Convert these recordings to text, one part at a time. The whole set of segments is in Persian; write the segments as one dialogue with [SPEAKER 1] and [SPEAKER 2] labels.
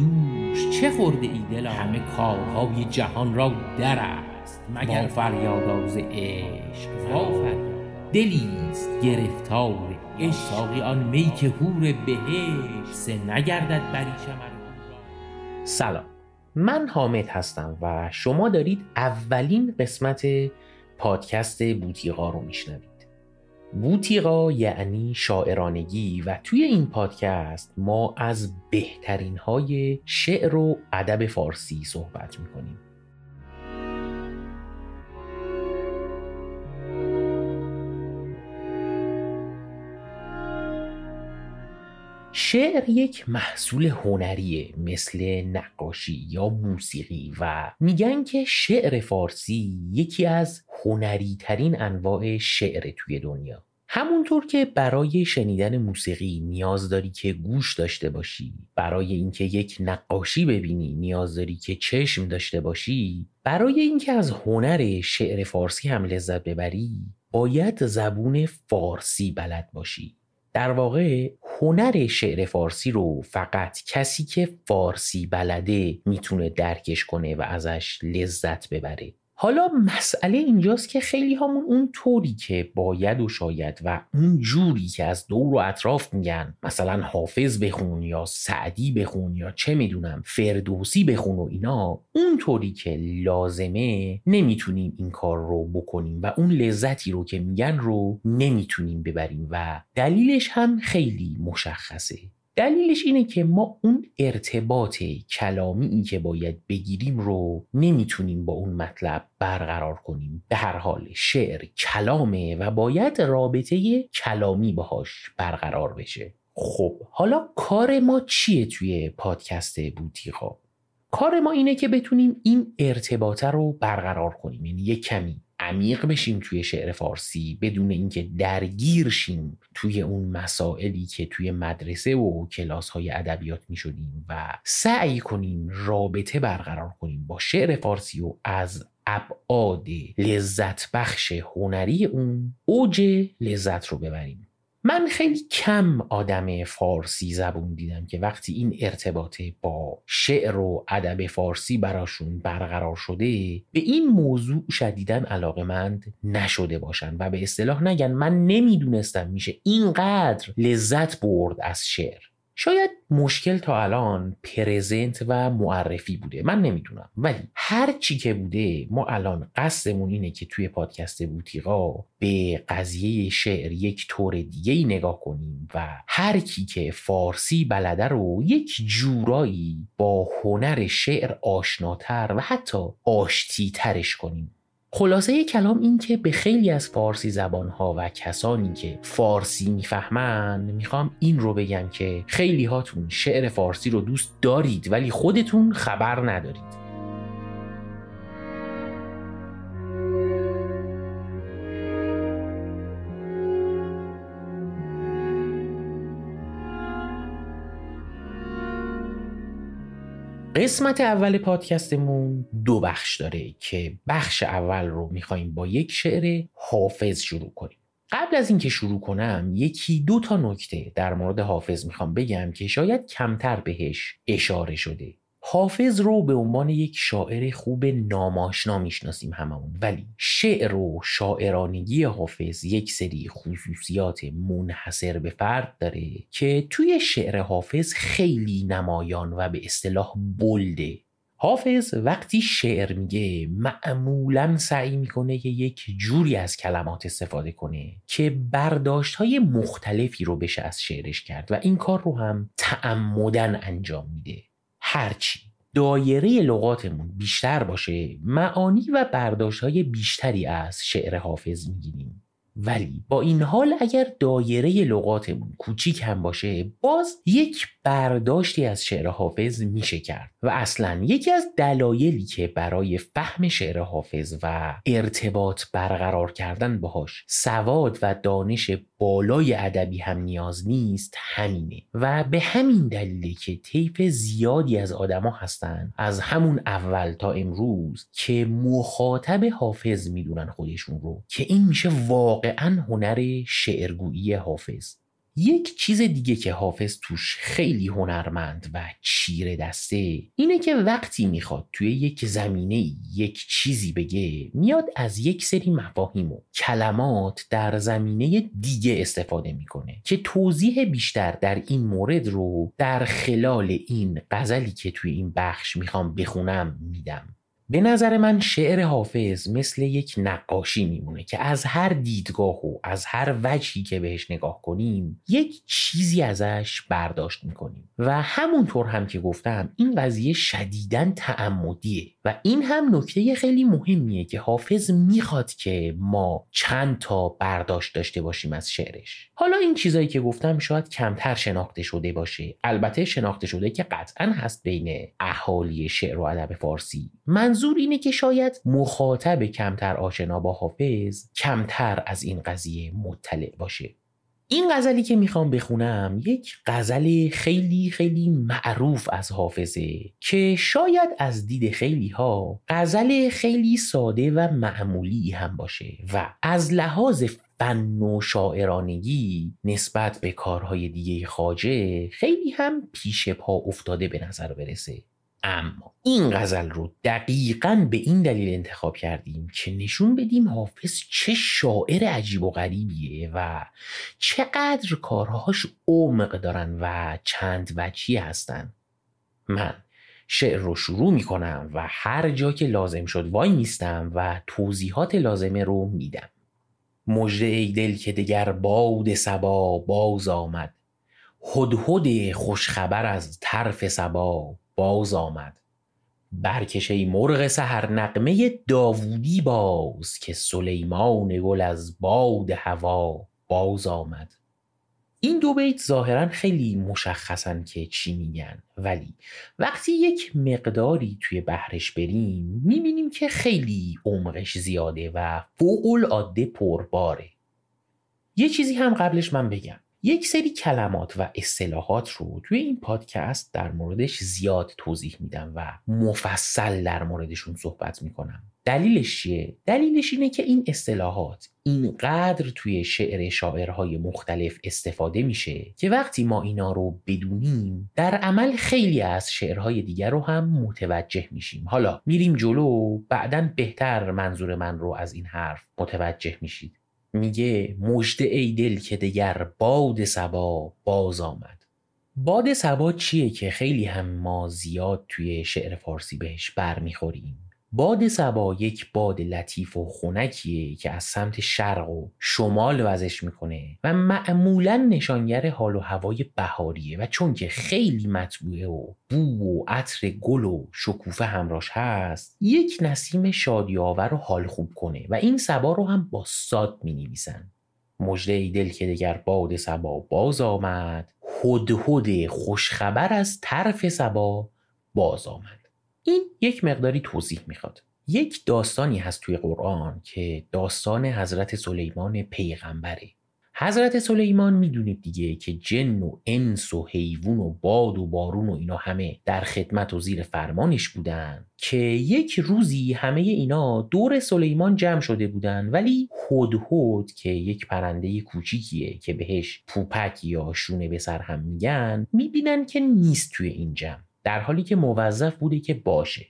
[SPEAKER 1] دوش چه خورده ای دلا همه کارهای جهان را در است. مگر فریاد عشق وا دلیست گرفتار عشق. آن می که هور بهشت. سه نگردد بریشم
[SPEAKER 2] سلام. من حامد هستم و شما دارید اولین قسمت پادکست بوتیقا رو میشنوید. بوتیقا یعنی شاعرانگی و توی این پادکست ما از بهترین های شعر و ادب فارسی صحبت می‌کنیم. شعر یک محصول هنریه مثل نقاشی یا موسیقی و میگن که شعر فارسی یکی از هنری ترین انواع شعر توی دنیا. همونطور که برای شنیدن موسیقی نیاز داری که گوش داشته باشی برای اینکه یک نقاشی ببینی نیاز داری که چشم داشته باشی برای اینکه از هنر شعر فارسی هم لذت ببری باید زبون فارسی بلد باشی. در واقع هنر شعر فارسی رو فقط کسی که فارسی بلده می‌تونه درکش کنه و ازش لذت ببره. حالا مسئله اینجاست که خیلی همون اون طوری که باید و شاید و اون جوری که از دور و اطراف میگن مثلا حافظ بخون یا سعدی بخون یا چه می‌دونم فردوسی بخون و اینا اون طوری که لازمه نمی‌تونیم این کار رو بکنیم و اون لذتی رو که میگن رو نمی‌تونیم ببریم و دلیلش هم خیلی مشخصه. دلیلش اینه که ما اون ارتباط کلامی که باید بگیریم رو نمی‌تونیم با اون مطلب برقرار کنیم. به هر حال شعر کلامه و باید رابطه کلامی باهاش برقرار بشه. خب حالا کار ما چیه توی پادکست بوتیقا؟ کار ما اینه که بتونیم این ارتباطه رو برقرار کنیم. یعنی یک کمی عمیق بشیم توی شعر فارسی بدون اینکه درگیر شیم توی اون مسائلی که توی مدرسه و کلاس های ادبیات می شدیم و سعی کنیم رابطه برقرار کنیم با شعر فارسی و از ابعاد لذت بخش هنری اون اوج لذت رو ببریم. من خیلی کم آدم فارسی زبون دیدم که وقتی این ارتباط با شعر و ادب فارسی براشون برقرار شده به این موضوع شدیدن علاقمند نشده باشن و به اصطلاح نگن من نمی‌دونستم میشه اینقدر لذت برد از شعر. شاید مشکل تا الان پرزنت و معرفی بوده. من نمی‌دونم. ولی هر چی که بوده ما الان قصدمون اینه که توی پادکست بوتیقا به قضیه شعر یک طور دیگه ای نگاه کنیم و هر کی که فارسی بلده رو یک جورایی با هنر شعر آشناتر و حتی آشتی ترش کنیم. خلاصه کلام این که به خیلی از فارسی زبانها و کسانی که فارسی می‌فهمن می‌خوام این رو بگم که خیلی هاتون شعر فارسی رو دوست دارید ولی خودتون خبر ندارید. قسمت اول پادکستمون دو بخش داره که بخش اول رو می‌خوایم با یک شعر حافظ شروع کنیم. قبل از اینکه شروع کنم یکی دو تا نکته در مورد حافظ می‌خوام بگم که شاید کمتر بهش اشاره شده. حافظ رو به عنوان یک شاعر خوب ناماشنا می‌شناسیم هممون. ولی شعر و شاعرانگی حافظ یک سری خصوصیات منحصر به فرد داره که توی شعر حافظ خیلی نمایان و به اصطلاح بلده. حافظ وقتی شعر میگه معمولا سعی می‌کنه که یک جوری از کلمات استفاده کنه که برداشت های مختلفی رو بشه از شعرش کرد و این کار رو هم تعمدن انجام میده. هرچی. دایره لغاتمون بیشتر باشه معانی و برداشت های بیشتری از شعر حافظ می‌گیریم. ولی با این حال اگر دایره لغاتمون کوچیک هم باشه باز یک برداشتی از شعر حافظ میشه کرد و اصلا یکی از دلایلی که برای فهم شعر حافظ و ارتباط برقرار کردن باهاش سواد و دانش بالای ادبی هم نیاز نیست همینه و به همین دلیله که طیف زیادی از آدما هستن از همون اول تا امروز که مخاطب حافظ می‌دونن خودشون رو که این میشه واقعا هنر شعرگویی حافظ. یک چیز دیگه که حافظ توش خیلی هنرمند و چیره دسته اینه که وقتی می‌خواد توی یک زمینه یک چیزی بگه میاد از یک سری مفاهیم و کلمات در زمینه دیگه استفاده می‌کنه که توضیح بیشتر در این مورد رو در خلال این غزلی که توی این بخش می‌خوام بخونم میدم. به نظر من شعر حافظ مثل یک نقاشی میمونه که از هر دیدگاه و از هر وجهی که بهش نگاه کنیم یک چیزی ازش برداشت می‌کنیم. و همونطور هم که گفتم این قضیه شدیدن تعمدیه. و این هم نکته خیلی مهمیه که حافظ می‌خواد که ما چند تا برداشت داشته باشیم از شعرش. حالا این چیزایی که گفتم شاید کمتر شناخته شده باشه. البته شناخته شده که قطعا هست بین اهالی شعر و ادب فارسی. منظور اینه که شاید مخاطب کمتر آشنا با حافظ کمتر از این قضیه مطلع باشه. این غزلی که می‌خوام بخونم یک غزل خیلی خیلی معروف از حافظه که شاید از دید خیلی ها غزل خیلی ساده و معمولی هم باشه و از لحاظ فن و شاعرانگی نسبت به کارهای دیگه خاجه خیلی هم پیش پا افتاده به نظر برسه. اما این غزل رو دقیقا به این دلیل انتخاب کردیم که نشون بدیم حافظ چه شاعر عجیب و غریبیه و چقدر کارهاش عمق دارن و چند وجهی هستن. من شعر رو شروع می کنم و هر جا که لازم شد وای میستم و توضیحات لازمه رو میدم. مجده ای دل که دگر باد سبا باز آمد. هدهد خوشخبر از طرف سبا. باز آمد. برکش ای مرغ سهر نقمه داوودی باز که سلیمان گل از باد هوا باز آمد. این دو بیت ظاهرا خیلی مشخصن که چی میگن ولی وقتی یک مقداری توی بحرش بریم می‌بینیم که خیلی عمقش زیاده و فوق العاده پرباره. یه چیزی هم قبلش من بگم. یک سری کلمات و اصطلاحات رو توی این پادکست در موردش زیاد توضیح میدم و مفصل در موردشون صحبت می‌کنم. دلیلش چیه؟ دلیلش اینه که این اصطلاحات اینقدر توی شعر شاعرهای مختلف استفاده میشه که وقتی ما اینا رو بدونیم در عمل خیلی از شعرهای دیگر رو هم متوجه میشیم. حالا میریم جلو بعدا بهتر منظور من رو از این حرف متوجه میشید. میگه مجد ای دل که دگر باد سبا باز آمد. باد سبا چیه که خیلی هم ما زیاد توی شعر فارسی بهش برمیخوریم؟ باد سبا یک باد لطیف و خونکیه که از سمت شرق و شمال وزش می‌کنه و معمولا نشانگر حال و هوای بهاریه. و چون که خیلی مطبوعه و بو و عطر گل و شکوفه همراش هست یک نسیم شادیاور و حال خوب کنه و این سبا رو هم با ساد می نویسن مجده ای دل که دگر باد سبا باز آمد هدهد خوشخبر از طرف سبا باز آمد. این یک مقداری توضیح می‌خواد. یک داستانی هست توی قرآن که داستان حضرت سلیمان پیغمبره. حضرت سلیمان می‌دونید دیگه که جن و انس و حیوان و باد و بارون و اینا همه در خدمت و زیر فرمانش بودن که یک روزی همه اینا دور سلیمان جمع شده بودن ولی هدهد که یک پرنده کوچیکیه که بهش پوپک یا شونه به سر هم میگن می‌بینن که نیست توی این جمع. در حالی که موظف بوده که باشه.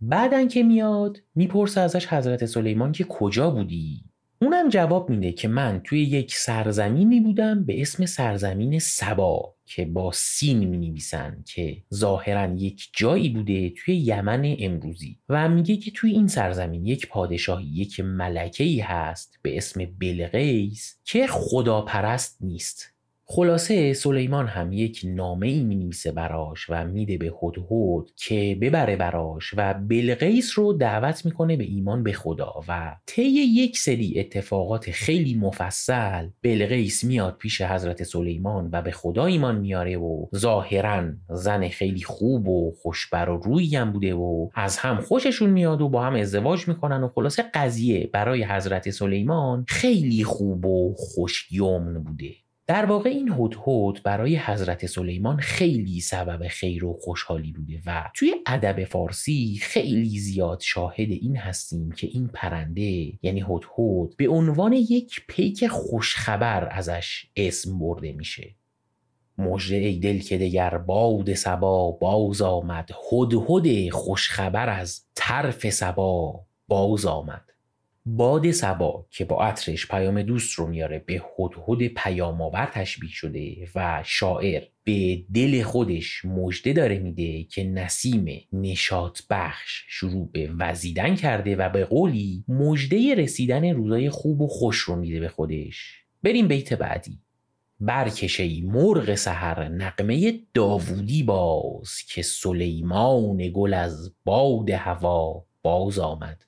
[SPEAKER 2] بعدن که میاد می‌پرسه ازش حضرت سلیمان که کجا بودی؟ اونم جواب میده که من توی یک سرزمینی بودم به اسم سرزمین سبا که با سین می نویسن که ظاهرا یک جایی بوده توی یمن امروزی و میگه که توی این سرزمین یک پادشاهی یک ملکه هست به اسم بلغیس که خداپرست نیست. خلاصه سلیمان هم یک نامه ای می براش و میده به هدهد که ببره براش و بلقیس رو دعوت می‌کنه به ایمان به خدا و طی یک سری اتفاقات خیلی مفصل بلقیس میاد پیش حضرت سلیمان و به خدا ایمان میاره و ظاهرا زن خیلی خوب و خوشبر و روی هم بوده و از هم خوششون میاد و با هم ازدواج می‌کنن و خلاصه قضیه برای حضرت سلیمان خیلی خوب و خوشیومن بوده. در واقع این هدهد برای حضرت سلیمان خیلی سبب خیر و خوشحالی بوده و توی ادب فارسی خیلی زیاد شاهد این هستیم که این پرنده یعنی هدهد به عنوان یک پیک خوشخبر ازش اسم برده میشه. مژده ای دل که دگر باد سبا باز آمد هدهد خوشخبر از طرف سبا باز آمد. باد سبا که با عطرش پیام دوست رو میاره به هدهد پیام آور تشبیه شده و شاعر به دل خودش مژده داره میده که نسیم نشاط بخش شروع به وزیدن کرده و به قولی مژده رسیدن روزای خوب و خوش رو میده به خودش. بریم بیت بعدی. برکشه مرغ سحر نقمه داوودی باز که سلیمان گل از باد هوا باز آمد.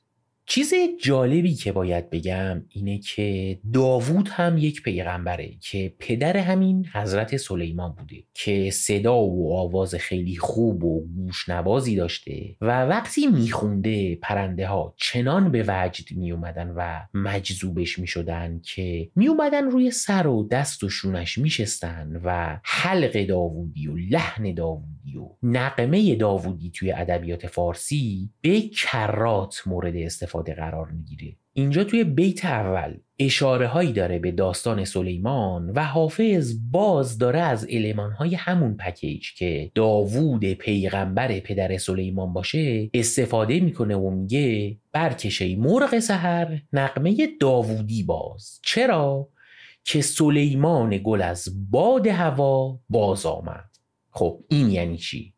[SPEAKER 2] چیز جالبی که باید بگم اینه که داوود هم یک پیغمبره که پدر همین حضرت سلیمان بوده که صدا و آواز خیلی خوب و گوشنوازی داشته و وقتی میخونده پرنده ها چنان به وجد میومدن و مجذوبش می‌شدن که میومدن روی سر و دست و شونش میشستن و حلق داوودی و لحن داوودی و نقمه داوودی توی ادبیات فارسی به کرات مورد استفاده قرار می‌گیره اینجا توی بیت اول اشاره هایی داره به داستان سلیمان و حافظ باز داره از علمان های همون پکیج که داوود پیغمبر پدر سلیمان باشه استفاده می‌کنه و میگه برکشه مرغ سحر نقمه داوودی باز چرا؟ که سلیمان گل از باد هوا باز آمد خب این یعنی چی؟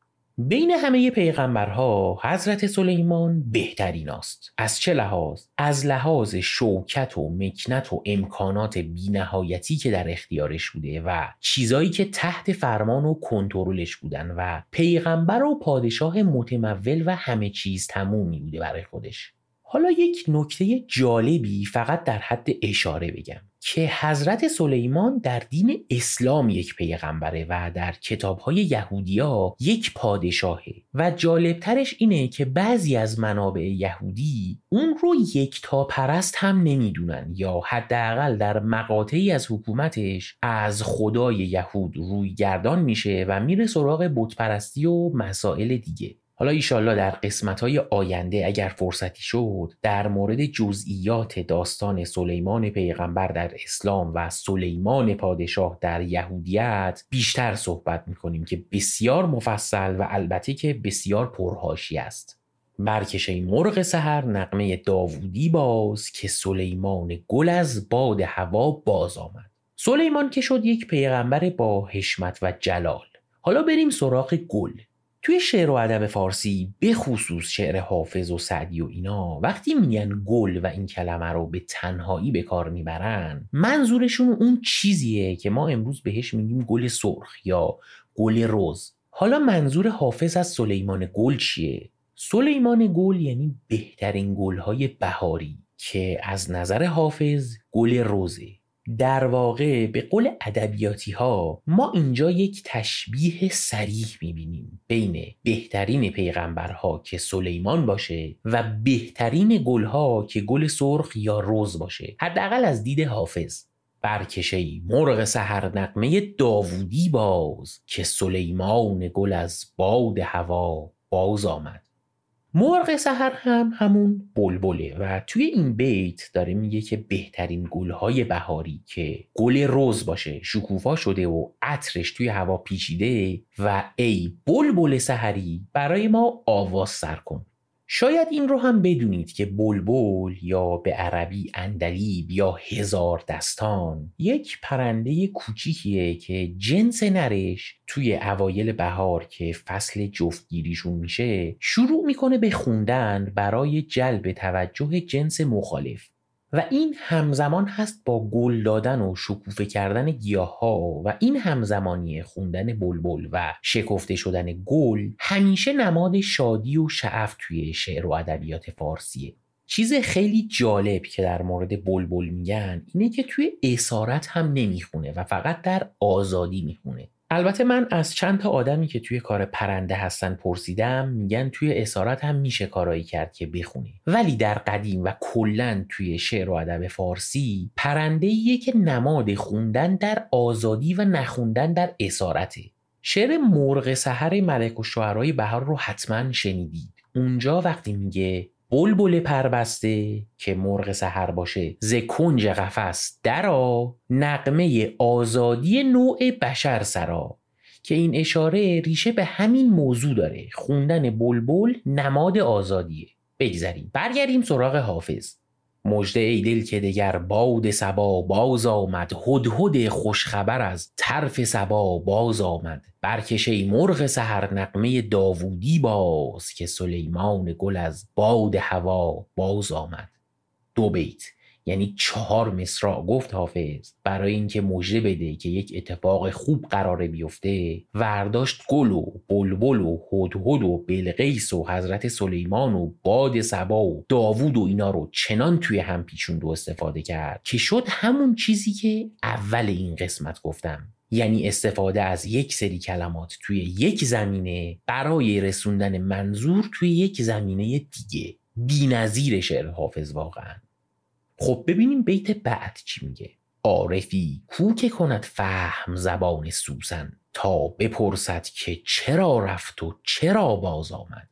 [SPEAKER 2] بین همه پیغمبرها حضرت سلیمان بهترین است. از چه لحاظ؟ از لحاظ شوکت و مکنت و امکانات بینهایتی که در اختیارش بوده و چیزایی که تحت فرمان و کنترلش بودن و پیغمبر و پادشاه متمول و همه چیز تمومی بوده برای خودش. حالا یک نکته جالبی فقط در حد اشاره بگم. که حضرت سلیمان در دین اسلام یک پیغمبره و در کتابهای یهودیا یک پادشاهه و جالبترش اینه که بعضی از منابع یهودی اون رو یک تا پرست هم نمی‌دونن یا حداقل در مقاطعی از حکومتش از خدای یهود روی گردان میشه و میره سراغ بتپرستی و مسائل دیگه. حالا ایشالله در قسمت های آینده اگر فرصتی شد در مورد جزئیات داستان سلیمان پیغمبر در اسلام و سلیمان پادشاه در یهودیت بیشتر صحبت می‌کنیم که بسیار مفصل و البته که بسیار پرهاشی است. برکشه مرغ سحر نقمه داوودی باز که سلیمان گل از باد هوا باز آمد. سلیمان که شد یک پیغمبر با حشمت و جلال. حالا بریم سراغ گل. توی شعر و ادب فارسی به خصوص شعر حافظ و سعدی و اینا وقتی میگن گل و این کلمه رو به تنهایی به کار می‌برن منظورشون اون چیزیه که ما امروز بهش میگیم گل سرخ یا گل روز حالا منظور حافظ از سلیمان گل چیه؟ سلیمان گل یعنی بهترین گلهای بهاری که از نظر حافظ گل روزه در واقع به قول ادبیاتی ها ما اینجا یک تشبیه سریح می‌بینیم بین بهترین پیغمبرها که سلیمان باشه و بهترین گلها که گل سرخ یا روز باشه. حداقل از دید حافظ. برکشه مرغ سحر نقمه داوودی باز که سلیمان گل از باد هوا باز آمد. مرغ سحر هم همون بلبله و توی این بیت داره میگه که بهترین گلهای بهاری که گل روز باشه شکوفا شده و عطرش توی هوا پیچیده و ای بلبل سحری برای ما آواز سر کن. شاید این رو هم بدونید که بلبل یا به عربی اندلیب یا هزار دستان یک پرنده کوچیکیه که جنس نرش توی اوایل بهار که فصل جفتگیریشون میشه شروع می‌کنه به خوندن برای جلب توجه جنس مخالف. و این همزمان هست با گل دادن و شکوفه کردن گیاه ها و این همزمانی خوندن بلبل و شکفته شدن گل همیشه نماد شادی و شعف توی شعر و ادبیات فارسیه. چیز خیلی جالب که در مورد بلبل میگن اینه که توی اسارت هم نمی‌خونه و فقط در آزادی می‌خونه. البته من از چند تا آدمی که توی کار پرنده هستن پرسیدم میگن توی اسارت هم میشه کارایی کرد که بخونی. ولی در قدیم و کلا توی شعر و ادب فارسی پرنده که نماد خوندن در آزادی و نخوندن در اسارته. شعر مرغ سحر ملک و شعرهای بهار رو حتما شنیدید. اونجا وقتی میگه بلبل پربسته که مرغ سحر باشه. ز کنج قفس درا نقمه آزادی نوع بشر سرا. که این اشاره ریشه به همین موضوع داره. خوندن بلبل نماد آزادیه. بگذریم. برگردیم سراغ حافظ. مجده ای دل که دگر باد سبا باز آمد هدهد خوشخبر از طرف سبا باز آمد. برکش ای مرغ سهر نقمه داوودی باز که سلیمان گل از باد هوا باز آمد. دو بیت. یعنی چهار مصرع گفت حافظ برای اینکه مژده بده که یک اتفاق خوب قراره بیفته ورداشت گل و بلبل و هدهد و بلقیس و حضرت سلیمان و باد سبا و داوود و اینا رو چنان توی هم پیچوند و استفاده کرد که شد همون چیزی که اول این قسمت گفتم. یعنی استفاده از یک سری کلمات توی یک زمینه برای رسوندن منظور توی یک زمینه دیگه. بی شعر حافظ واقعا. خب ببینیم بیت بعد چی میگه. عارفی کو که کند فهم زبان سوسن تا بپرسد که چرا رفت و چرا باز آمد.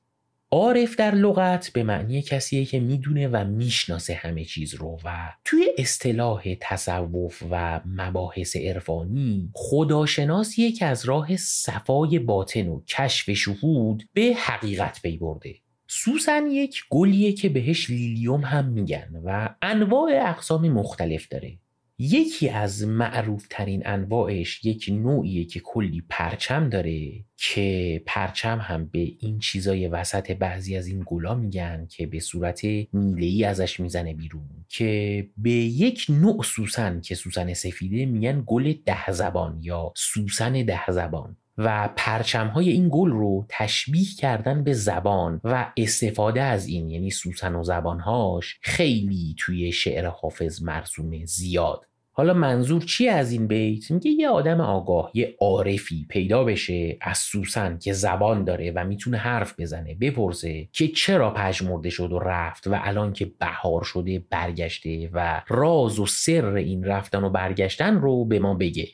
[SPEAKER 2] عارف در لغت به معنی کسیه که می‌دونه و می‌شناسه همه چیز رو و توی اصطلاح تصوف و مباحث عرفانی خداشناس یک از راه صفای باطن و کشف شهود به حقیقت پی برده. سوسن یک گلیه که بهش لیلیوم هم میگن و انواع اقسام مختلف داره. یکی از معروف ترین انواعش یک نوعیه که کلی پرچم داره که پرچم هم به این چیزای وسط بعضی از این گلا میگن که به صورت میلهی ازش می‌زنه بیرون که به یک نوع سوسن که سوسن سفیده میگن گل ده زبان یا سوسن ده زبان. و پرچم های این گل رو تشبیه کردن به زبان و استفاده از این یعنی سوسن و زبانهاش خیلی توی شعر حافظ مرسومه زیاد. حالا منظور چی از این بیت؟ میگه یه آدم آگاه یه عارفی پیدا بشه از سوسن که زبان داره و می‌تونه حرف بزنه بپرسه که چرا پژمرده شد و رفت و الان که بهار شده برگشته و راز و سر این رفتن و برگشتن رو به ما بگه.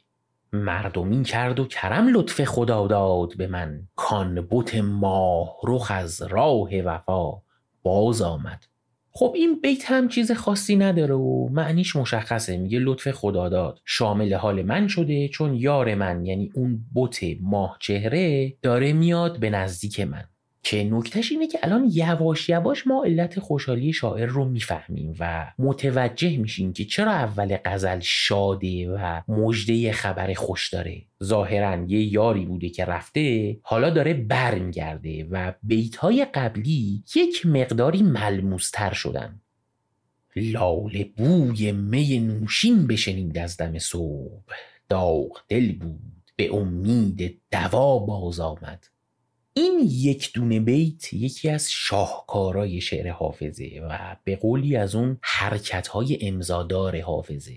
[SPEAKER 2] مردمی کرد و کرم لطف خدا داد به من. کان بوت ماه رخ از راه وفا باز آمد. خب این بیت هم چیز خاصی نداره و معنیش مشخصه. میگه لطف خدا داد. شامل حال من شده چون یار من یعنی اون بوت ماه چهره داره میاد به نزدیک من. که نکتهش اینه که الان یواش یواش ما علت خوشحالی شاعر رو می‌فهمیم و متوجه میشیم که چرا اول غزل شاده و مجده خبر خوش داره. ظاهرا یه یاری بوده که رفته حالا داره برمیگرده و بیتهای قبلی یک مقداری ملموستر شدن. لاله بوی می نوشین بشنید از دم صبح. داغ دل بود به امید دوا باز آمد. این یک دونه بیت یکی از شاهکارای شعر حافظه و به قولی از اون حرکتهای امزادار حافظه.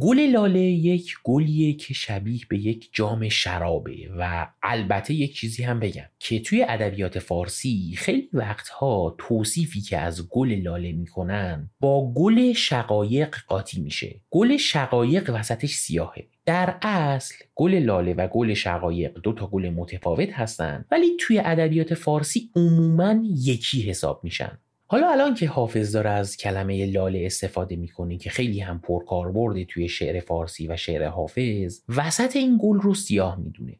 [SPEAKER 2] گل لاله یک گلیه که شبیه به یک جام شرابه و البته یک چیزی هم بگم که توی ادبیات فارسی خیلی وقتها توصیفی که از گل لاله می‌کنن با گل شقایق قاطی میشه. گل شقایق وسطش سیاهه. در اصل گل لاله و گل شقایق دو تا گل متفاوت هستن ولی توی ادبیات فارسی عموما یکی حساب میشن. حالا الان که حافظ داره از کلمه لاله استفاده می‌کنه که خیلی هم پرکاربرده توی شعر فارسی و شعر حافظ وسط این گل رو سیاه می‌دونه.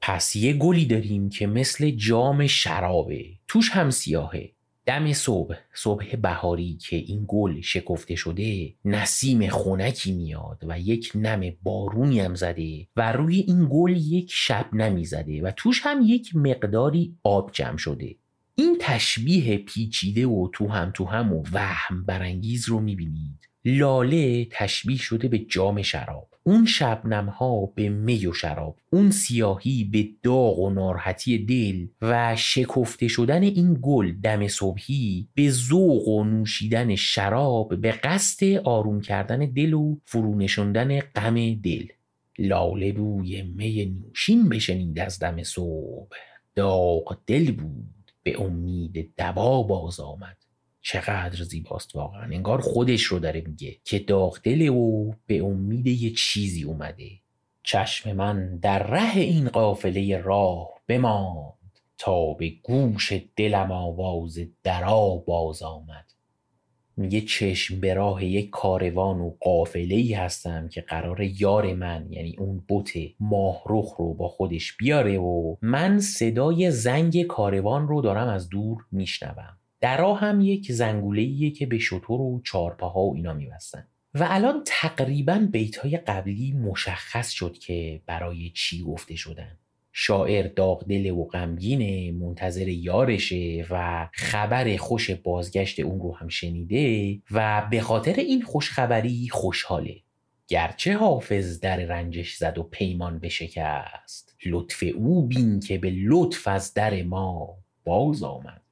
[SPEAKER 2] پس یه گلی داریم که مثل جام شرابه. توش هم سیاهه. دم صبح صبح بهاری که این گل شکفته شده نسیم خونکی میاد و یک نم بارونی هم زده و روی این گل یک شب نمی زده و توش هم یک مقداری آب جمع شده. این تشبیه پیچیده و تو هم تو هم و وهم برانگیز رو می‌بینید. لاله تشبیه شده به جام شراب. اون شبنم ها به می و شراب. اون سیاهی به داغ و ناراحتی دل و شکفته شدن این گل دم صبحی به ذوق و نوشیدن شراب به قصد آروم کردن دل و فرونشوندن غم دل. لاله بوی می نوشین بشنید از دم صبح. داغ دل بود. به امید دوا باز آمد. چقدر زیباست واقعا. انگار خودش رو داره میگه که داغ او به امید یه چیزی اومده. چشم من در ره این قافله راه بماند تا به گوش دلم آواز درا باز آمد. میگه چشم به راه یک کاروان و قافله ای هستم که قرار یار من یعنی اون بوت ماهرخ رو با خودش بیاره و من صدای زنگ کاروان رو دارم از دور میشنوم. در هم یک زنگوله که به شطور و چارپاها و اینا میبستن. و الان تقریبا بیت های قبلی مشخص شد که برای چی گفته شدن. شاعر داغدل و غمگینه منتظر یارشه و خبر خوش بازگشت اون رو هم شنیده و به خاطر این خوشخبری خوشحاله. گرچه حافظ در رنجش زد و پیمان بشکست لطف او بین که به لطف از در ما باز آمد.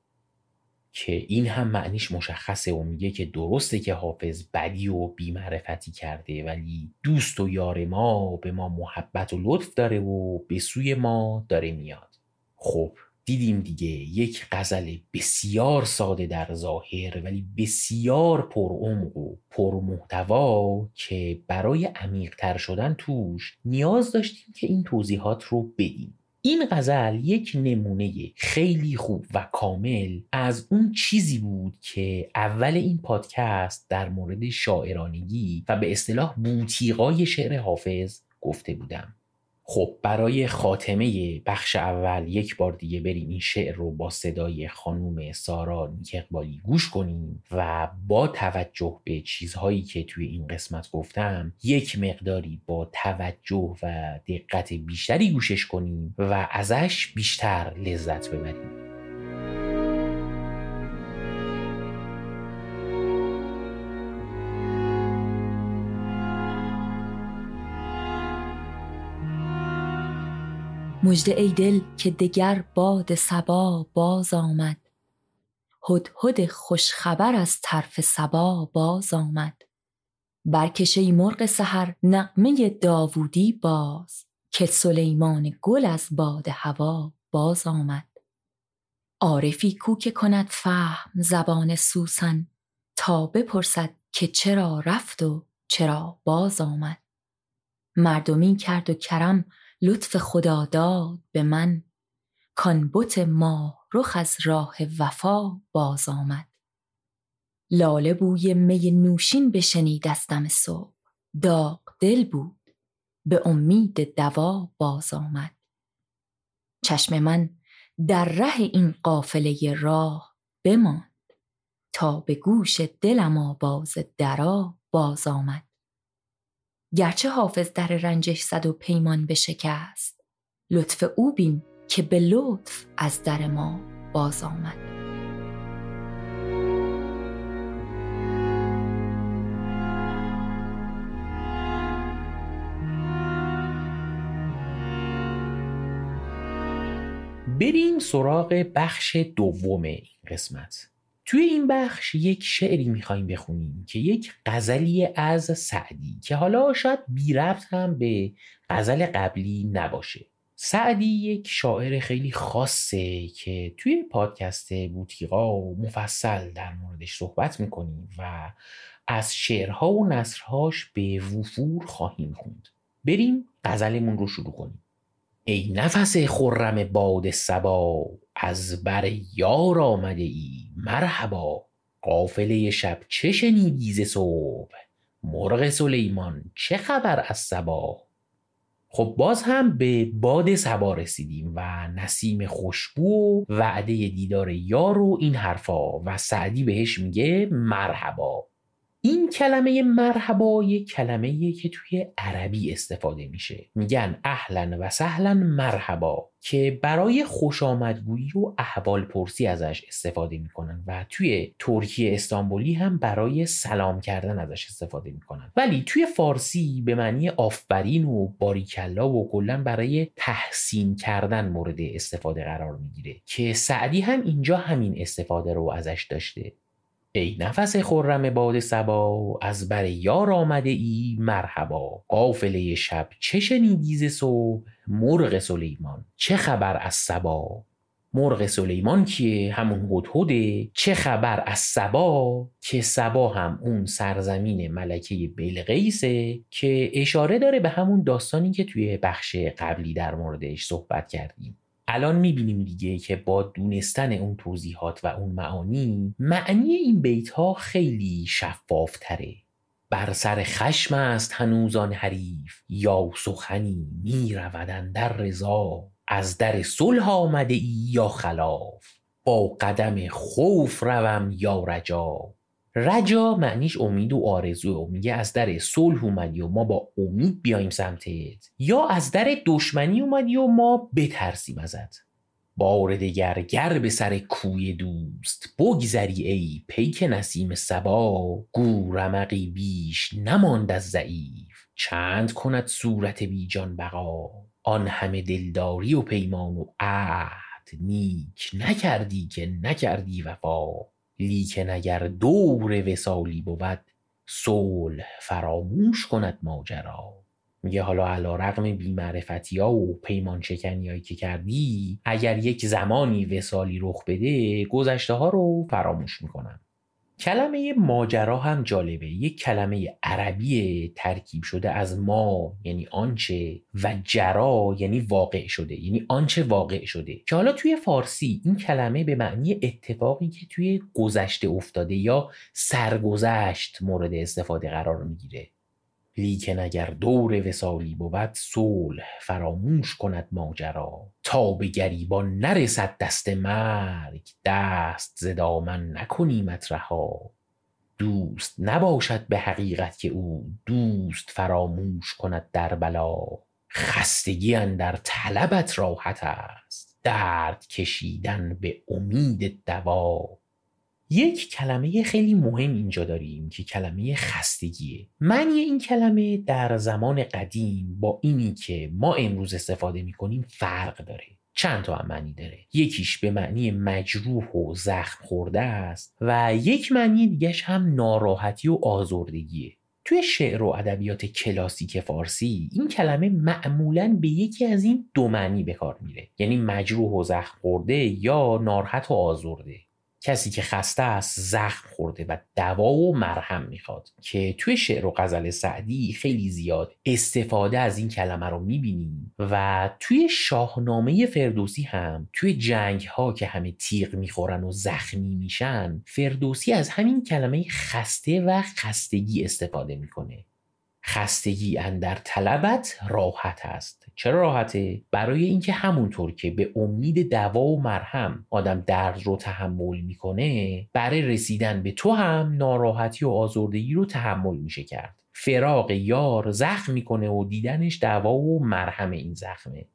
[SPEAKER 2] که این هم معنیش مشخصه و میگه که درسته که حافظ بدی و بیمعرفتی کرده ولی دوست و یار ما به ما محبت و لطف داره و به سوی ما داره میاد. خب دیدیم دیگه یک غزل بسیار ساده در ظاهر ولی بسیار پرعمق و پرمحتوا که برای عمیقتر شدن توش نیاز داشتیم که این توضیحات رو بدیم. این غزل یک نمونه خیلی خوب و کامل از اون چیزی بود که اول این پادکست در مورد شاعرانگی و به اصطلاح بوتیقای شعر حافظ گفته بودم. خب برای خاتمه بخش اول یک بار دیگه بریم این شعر رو با صدای خانوم سارا نیک اقبالی گوش کنیم و با توجه به چیزهایی که توی این قسمت گفتم یک مقداری با توجه و دقت بیشتری گوشش کنیم و ازش بیشتر لذت ببریم.
[SPEAKER 3] مژده ای دل که دگر باد صبا باز آمد. هدهد خوشخبر از طرف صبا باز آمد. برکش ای مرغ سحر نغمه داوودی باز. که سلیمان گل از باد هوا باز آمد. عارفی کو که کند فهم زبان سوسن تا بپرسد که چرا رفت و چرا باز آمد. مردمی کرد و کرم لطف خدا داد به من. کان ماه رخ از راه وفا باز آمد. لاله بوی می نوشین بشنید از دم صبح. داغ دل بود. به امید دوا باز آمد. چشم من در ره این قافله راه بماند. تا به گوش دلم آواز درا باز آمد. گرچه حافظ در رنجش زد و پیمان بشکست لطف او بین که به لطف از در ما باز آمد.
[SPEAKER 2] بریم سراغ بخش دوم این قسمت. توی این بخش یک شعری می‌خوایم بخونیم که یک غزلی از سعدی که حالا شاید بی ربط هم به غزل قبلی نباشه. سعدی یک شاعر خیلی خاصه که توی پادکست بوتیقا مفصل در موردش صحبت می‌کنیم و از شعرها و نصرهاش به وفور خواهیم خوند. بریم غزلمون رو شروع کنیم. ای نفس خرم باد سبا از بر یار آمده ای مرحبا. قافله شب چه شنیدی ز صبح؟ مرغ سلیمان چه خبر از سبا خب باز هم به باد سبا رسیدیم و نسیم خوشبو و وعده دیدار یار و این حرفا. و سعدی بهش میگه مرحبا. این کلمه مرحبا یک کلمه که توی عربی استفاده میشه. میگن اهلا و سهلا مرحبا که برای خوش آمدگویی و احوال پرسی ازش استفاده می‌کنن و توی ترکیه استانبولی هم برای سلام کردن ازش استفاده می‌کنن. ولی توی فارسی به معنی آفرین و باریکلا و کلا برای تحسین کردن مورد استفاده قرار می‌گیره که سعدی هم اینجا همین استفاده رو ازش داشته. ای نفس خرم باد سبا از بر یار آمده ای مرحبا. قافله شب چه شنیدی ز صبح؟ مرغ سلیمان چه خبر از سبا مرغ سلیمان کیه؟ همون هدهده چه خبر از سبا که سبا هم اون سرزمین ملکه بلقیسه که اشاره داره به همون داستانی که توی بخش قبلی در موردش صحبت کردیم. الان می‌بینیم دیگه که با دونستن اون توضیحات و اون معانی معنی این بیت ها خیلی شفافتره. بر سر خشم است هنوزان حریف. یا سخنی می در رضا. از در صلح آمده ای یا خلاف. با قدم خوف روم یا رجا. رجا معنیش امید و آرزو میگه از در صلح اومدی و ما با امید بیایم سمتت. یا از در دشمنی اومدی و ما بترسیم ازت. بار دگر گر به سر کوی دوست بگذری ای پیک نسیم سبا گو رمقی بیش نماند از ضعیف. چند کند صورت بیجان بقا. آن همه دلداری و پیمان و عهد نیک نکردی که نکردی وفا. لیکن اگر دور وسالی بود صلح فراموش کند ماجرا. میگه حالا علا رقم بیمعرفتی ها و پیمان شکنی هایی که کردی اگر یک زمانی وسالی رخ بده گذشته ها رو فراموش می‌کنم. کلمه ماجرا هم جالبه. یک کلمه عربی ترکیب شده از ما یعنی آنچه و جرا یعنی واقع شده یعنی آنچه واقع شده. که حالا توی فارسی این کلمه به معنی اتفاقی که توی گذشته افتاده یا سرگذشت مورد استفاده قرار می‌گیره. لیکن اگر دور وسالی بود صلح فراموش کند ماجرا. تا به گریبان نرسد دست مرگ دست زدامن نکنیمت رها دوست نباشد به حقیقت که او دوست فراموش کند در بلا. خستگی در طلبت راحت است. درد کشیدن به امید دوا. یک کلمه خیلی مهم اینجا داریم که کلمه خستگیه. معنی این کلمه در زمان قدیم با اینی که ما امروز استفاده می‌کنیم فرق داره. چند تا هم معنی داره. یکیش به معنی مجروح و زخم خورده است و یک معنی دیگهش هم ناراحتی و آزردگیه. توی شعر و ادبیات کلاسیک فارسی این کلمه معمولا به یکی از این دو معنی به کار میره. یعنی مجروح و زخم خورده یا ناراحت و آزرده. کسی که خسته است زخم خورده و دوا و مرهم می‌خواد. که توی شعر و غزل سعدی خیلی زیاد استفاده از این کلمه رو می‌بینیم و توی شاهنامه فردوسی هم توی جنگ ها که همه تیغ می‌خورن و زخمی میشن فردوسی از همین کلمه خسته و خستگی استفاده می‌کنه. خستگی اندر طلبت راحت است. چرا راحته؟ برای اینکه همونطور که به امید دوا و مرهم آدم درد رو تحمل می‌کنه برای رسیدن به تو هم ناراحتی و آزردگی رو تحمل میشه کرد. فراق یار زخم می‌کنه و دیدنش دوا و مرهم این زخمه.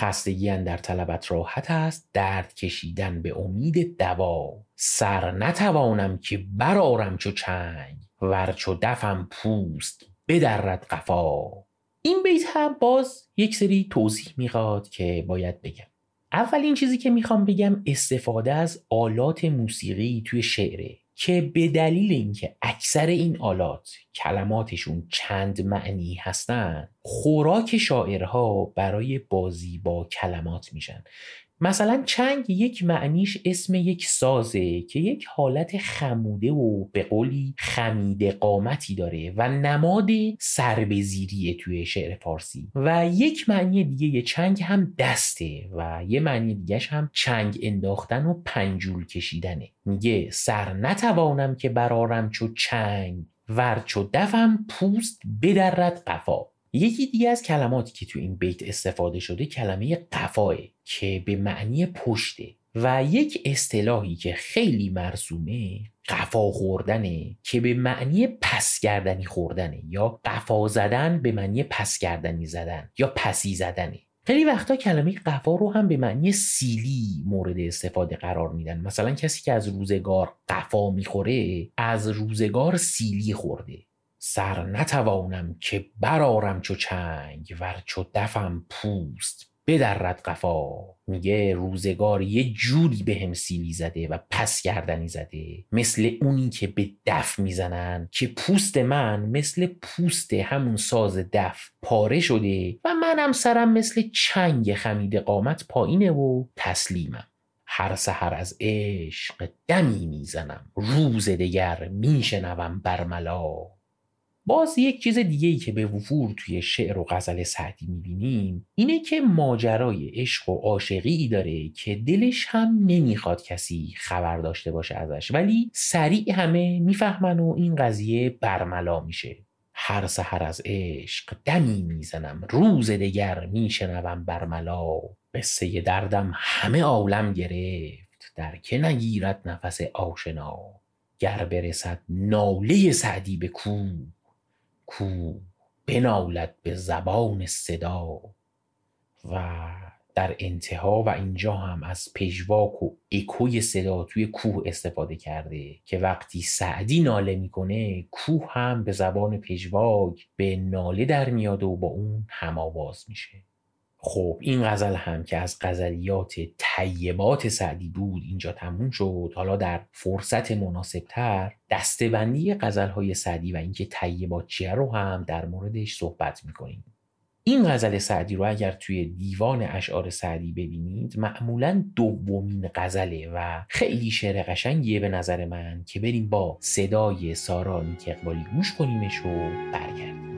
[SPEAKER 2] خستگی در طلبت راحت است درد کشیدن به امید دوا. سر نتوانم که برارم چو چنگ ورچو دفم پوست بدرد قفا. این بیت هم باز یک سری توضیح می‌خواد که باید بگم. اولین چیزی که می‌خوام بگم استفاده از آلات موسیقی توی شعره که به دلیل اینکه اکثر این آلات کلماتشون چند معنی هستن خوراک شاعرها برای بازی با کلمات میشن. مثلا چنگ یک معنیش اسم یک سازه که یک حالت خموده و به قولی خمیده قامتی داره و نماد سربزیریه توی شعر فارسی. و یک معنی دیگه چنگ هم دسته و یه معنی دیگهش هم چنگ انداختن و پنجول کشیدنه. میگه سر نتوانم که برارم چو چنگ ورچو دفم پوست بدرد قفا. یکی دیگه از کلماتی که تو این بیت استفاده شده کلمه قفاه که به معنی پشته و یک اصطلاحی که خیلی مرسومه قفا خوردنه که به معنی پس گردنی خوردنه یا قفا زدن به معنی پس گردنی زدن یا پسی زدنه. خیلی وقتا کلمه قفا رو هم به معنی سیلی مورد استفاده قرار میدن. مثلا کسی که از روزگار قفا می‌خوره از روزگار سیلی خورده. سر نتوانم که برارم چو چنگ ور چو دفم پوست بدرد قفا. میگه روزگار یه جوری به هم سیلی زده و پس گردنی زده. مثل اونی که به دف می‌زنن که پوست من مثل پوست همون ساز دف پاره شده و منم سرم مثل چنگ خمید قامت پایینه و تسلیمم. هر سحر از عشق دمی می‌زنم. روز دگر میشنوم برملا باز یک چیز دیگه ای که به وفور توی شعر و غزل سعدی می‌بینیم اینه که ماجرای عشق و عاشقی داره که دلش هم نمی‌خواد کسی خبر داشته باشه ازش ولی سریع همه می‌فهمن و این قضیه برملا میشه. هر سحر از عشق دمی می‌زنم روز دگر میشنوم برملا. قصه دردم همه عالم گرفت در که نگیرد نفس آشنا. گر برسد ناله سعدی به کو کو بنالد به زبان صدا و در انتها و اینجا هم از پژواک و اکوی صدا توی کوه استفاده کرده که وقتی سعدی ناله می‌کنه کوه هم به زبان پژواک به ناله در میاد و با اون هم آواز میشه. خب این غزل هم که از غزلیات طیبات سعدی بود اینجا تموم شد. حالا در فرصت مناسبتر دستبندی غزل های سعدی و اینکه طیبات چیه رو هم در موردش صحبت می‌کنیم. این غزل سعدی رو اگر توی دیوان اشعار سعدی ببینید معمولا دومین غزله و خیلی شعر قشنگیه به نظر من که بریم با صدای سارا نیک اقبالی گوش کنیمش و برگردیم.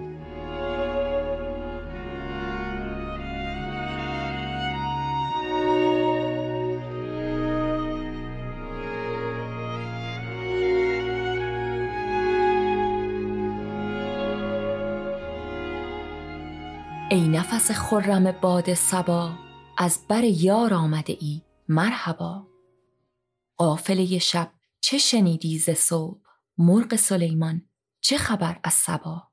[SPEAKER 3] ای نفس خرم باد صبا از بر یار آمده ای مرحبا. قافله شب چه شنیدی ز صبح؟ مرغ سلیمان چه خبر از صبا؟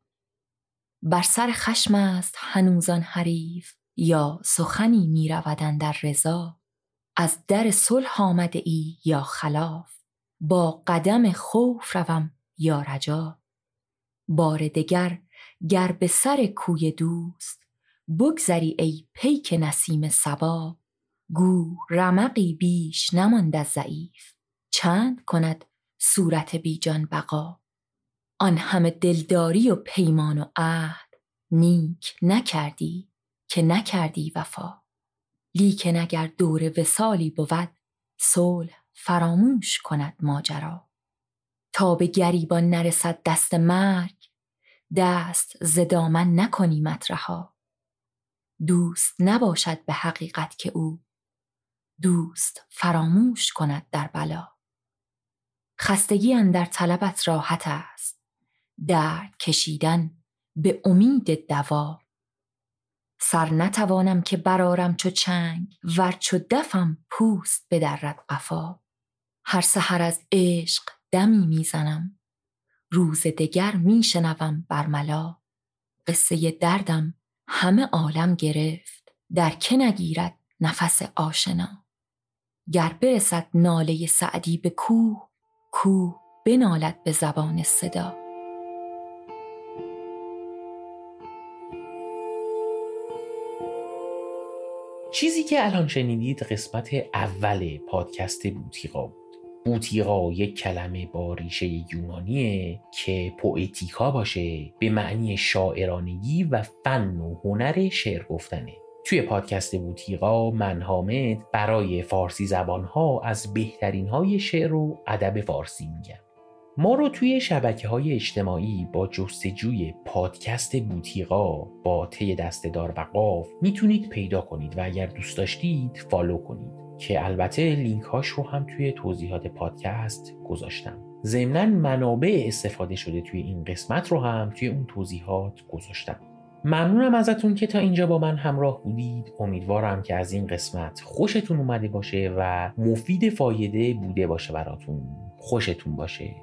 [SPEAKER 3] بر سر خشم است هنوزان حریف یا سخنی می در رضا؟ از در صلح آمده ای یا خلاف؟ با قدم خوف روم یا رجا؟ بار دگر گر به سر کوی دوست بگذری ای پیک نسیم سبا گو رمقی بیش نماند از ضعیف. چند کند صورت بیجان بقا. آن همه دلداری و پیمان و عهد نیک نکردی که نکردی وفا. لیکن اگر دور وسالی بود صلح فراموش کند ماجرا. تا به گریبان نرسد دست مرگ دست زدامن نکنی مطرحا. دوست نباشد به حقیقت که او. دوست فراموش کند در بلا. خستگی در طلبت راحت است. درد کشیدن به امید دوا. سر نتوانم که برارم چو چنگ ور چو دفم پوست بدرد قفا. هر سحر از عشق دمی می‌زنم. روز دگر میشنوم برملا. قصه دردم همه عالم گرفت. در که نگیرد نفس آشنا. گر برسد ناله سعدی به کوه کوه بنالد به زبان صدا.
[SPEAKER 2] چیزی که الان شنیدید قسمت اول پادکست بوتیقا بود. بوتیقا یک کلمه با ریشه یونانیه که پوئتیکا باشه به معنی شاعرانگی و فن و هنر شعر گفتنه. توی پادکست بوتیقا من حامد برای فارسی زبانها از بهترین های شعر و ادب فارسی میگم. ما رو توی شبکه های اجتماعی با جستجوی پادکست بوتیقا با طی دسته‌دار و قاف می‌تونید پیدا کنید و اگر دوست داشتید follow کنید. که البته لینک هاش رو هم توی توضیحات پادکست گذاشتم. ضمنا منابع استفاده شده توی این قسمت رو هم توی اون توضیحات گذاشتم. ممنونم ازتون که تا اینجا با من همراه بودید. امیدوارم که از این قسمت خوشتون اومده باشه و مفید فایده بوده باشه براتون. خوشتون باشه.